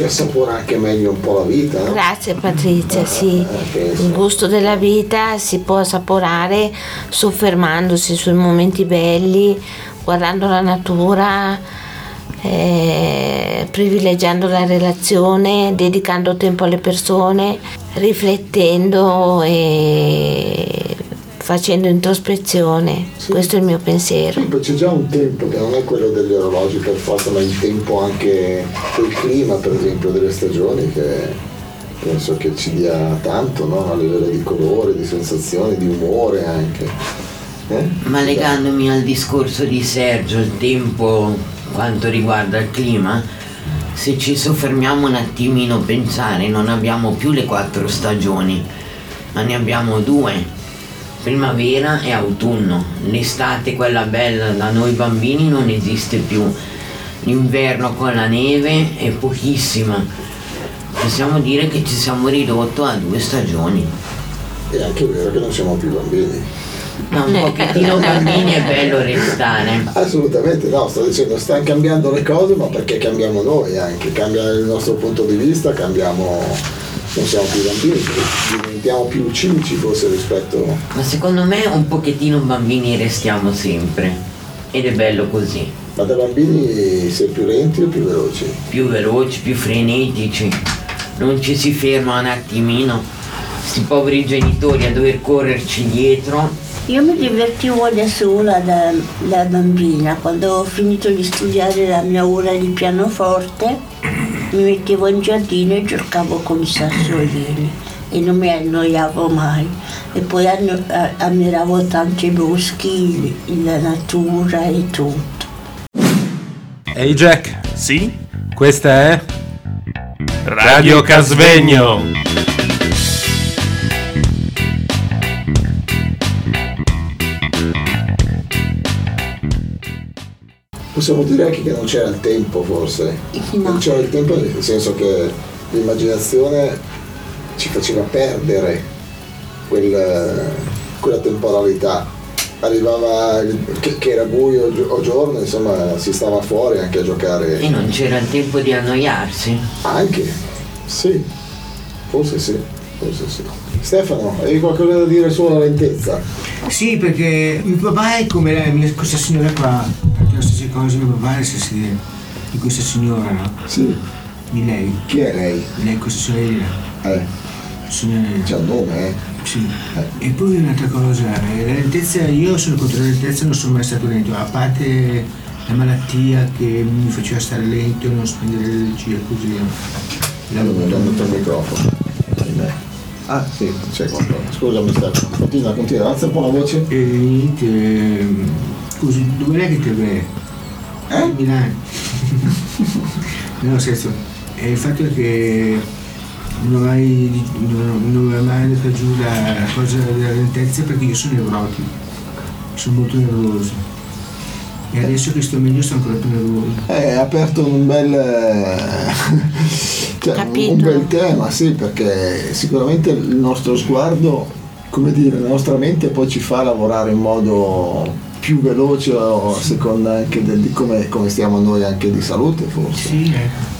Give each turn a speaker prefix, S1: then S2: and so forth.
S1: Si assapora anche meglio un po' la vita. no?
S2: Grazie Patrizia, sì.
S1: Penso.
S2: Il gusto della vita si può assaporare soffermandosi sui momenti belli, guardando la natura, eh, privilegiando la relazione, dedicando tempo alle persone, riflettendo e facendo introspezione.
S1: Sì.
S2: Questo è il mio pensiero.
S1: Sì, poi c'è già un tempo che non è quello degli orologi per forza, ma il tempo anche del clima, per esempio, delle stagioni, che penso che ci dia tanto no? a livello di colore, di sensazioni, di umore anche. Eh?
S3: Ma legandomi al discorso di Sergio, il tempo quanto riguarda il clima, se ci soffermiamo un attimino a pensare, non abbiamo più le quattro stagioni, ma ne abbiamo due, primavera e autunno. L'estate, quella bella da noi bambini, non esiste più. L'inverno con la neve è pochissima. Possiamo dire che ci siamo ridotto a due stagioni.
S1: È anche vero che non siamo più bambini.
S3: Ma un pochettino bambini è bello restare.
S1: Assolutamente no, sto dicendo, stanno cambiando le cose, ma perché cambiamo noi anche, cambia il nostro punto di vista, cambiamo, non siamo più bambini, diventiamo più cinici forse rispetto...
S3: Ma secondo me un pochettino bambini restiamo sempre. Ed è bello così.
S1: Ma da bambini sei più lenti o più veloci?
S3: Più veloci, più frenetici. Non ci si ferma un attimino. Sti poveri genitori a dover correrci dietro.
S4: Io mi divertivo da sola da, da bambina, quando ho finito di studiare la mia ora di pianoforte, mi mettevo in giardino e giocavo con i sassolini e non mi annoiavo mai. E poi anno- a- ammiravo tanto i boschi, la natura e tutto.
S5: Ehi Jack,
S6: Sì?
S5: questa è Radio Casvegno.
S1: Possiamo dire anche che non c'era il tempo forse.
S4: No.
S1: Non c'era il tempo nel senso che l'immaginazione ci faceva perdere quel- quella temporalità. Arrivava che, che era buio o gio- o giorno, insomma si stava fuori anche a
S3: E
S1: giocare.
S3: non c'era il tempo di annoiarsi.
S1: Anche, sì, forse sì, forse sì. Stefano, hai qualcosa da dire sulla lentezza?
S7: Sì, perché mio papà è come la mia, questa signora qua, perché le stesse cose mio papà è di questa signora, no?
S1: Sì.
S7: Di lei.
S1: Chi è lei?
S7: Lei, questa signorina.
S1: Eh,
S7: Signora,
S1: c'ha un nome, eh?
S7: sì. E poi un'altra cosa, eh, la lentezza, io sono contro la lentezza, non sono mai stato lento, a parte la malattia che mi faceva stare lento e non spendere l'energia così. La-
S1: Allora, mi hanno il microfono. Ahimè. Ah, sì, c'è qualcosa. Scusami Stefano, continua, continua, alza un po' la voce.
S7: E niente, scusi, dove è che te vai?
S1: Eh?
S7: Milano. no, scherzo. E il fatto è che non ho mai, non, non mi è mai andata giù la cosa della lentezza perché io sono nevrotico. Sono molto nervoso. E adesso che sto meglio sto ancora più nervoso.
S1: Eh, ha aperto un bel, eh, cioè, un bel tema, sì, perché sicuramente il nostro sguardo, come dire, la nostra mente poi ci fa lavorare in modo più veloce o a seconda anche del- di come, come stiamo noi anche di salute forse.
S7: Sì, ecco.